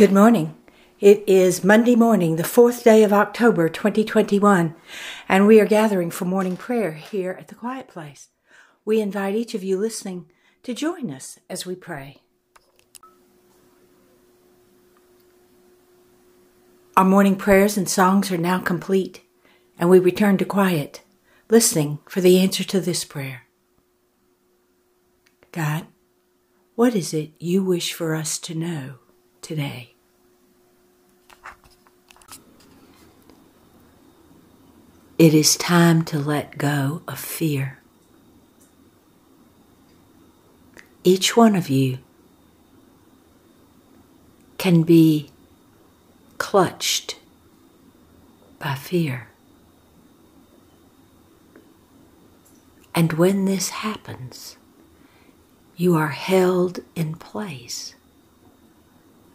Good morning. It is Monday morning, the fourth day of October 2021, and we are gathering for morning prayer here at the Quiet Place. We invite each of you listening to join us as we pray. Our morning prayers and songs are now complete, and we return to quiet, listening for the answer to this prayer God, what is it you wish for us to know today? It is time to let go of fear. Each one of you can be clutched by fear. And when this happens, you are held in place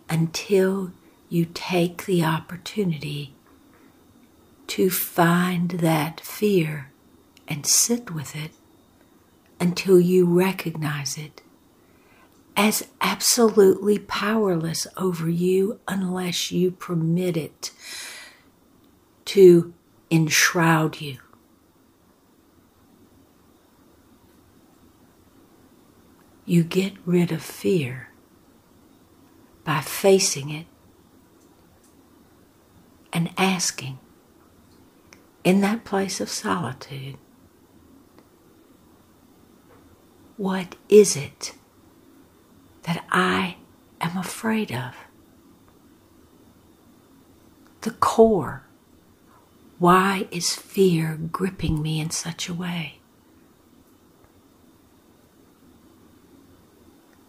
until you take the opportunity to find that fear and sit with it until you recognize it as absolutely powerless over you unless you permit it to enshroud you. You get rid of fear by facing it and asking in that place of solitude, what is it that I am afraid of? The core. Why is fear gripping me in such a way?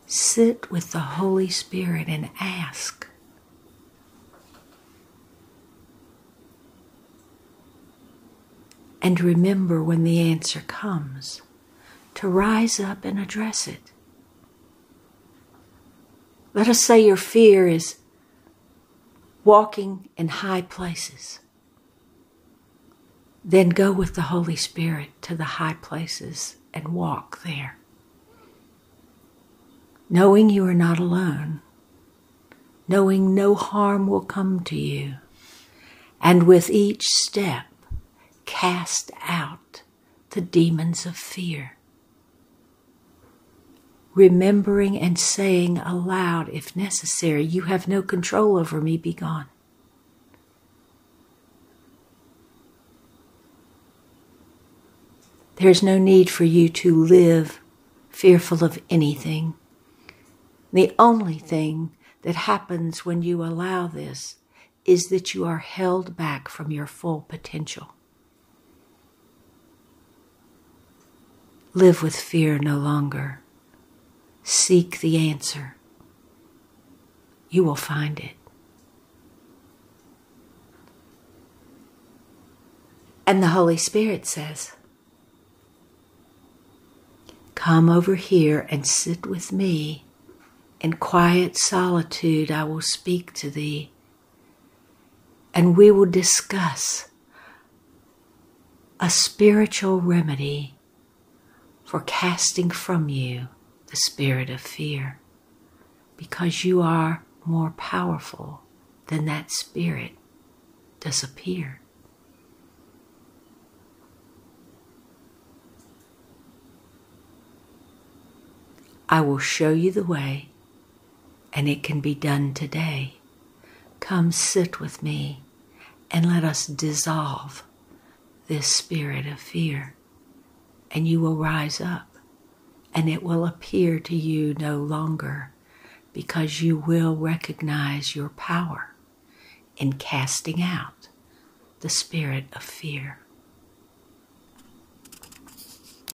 Sit with the Holy Spirit and ask. And remember when the answer comes to rise up and address it. Let us say your fear is walking in high places. Then go with the Holy Spirit to the high places and walk there knowing you are not alone, knowing no harm will come to you, and with each step, cast out the demons of fear. Remembering and saying aloud, if necessary, You have no control over me, be gone. There's no need for you to live fearful of anything the only thing that happens when you allow this is that you are held back from your full potential. Live with fear no longer. Seek the answer. You will find it. And the Holy Spirit says, Come over here and sit with me in quiet solitude, I will speak to thee, and we will discuss a spiritual remedy for casting from you the spirit of fear, because you are more powerful than that spirit does appear. I will show you the way and it can be done today. Come sit with me and let us dissolve this spirit of fear, and you will rise up, and it will appear to you no longer because you will recognize your power in casting out the spirit of fear.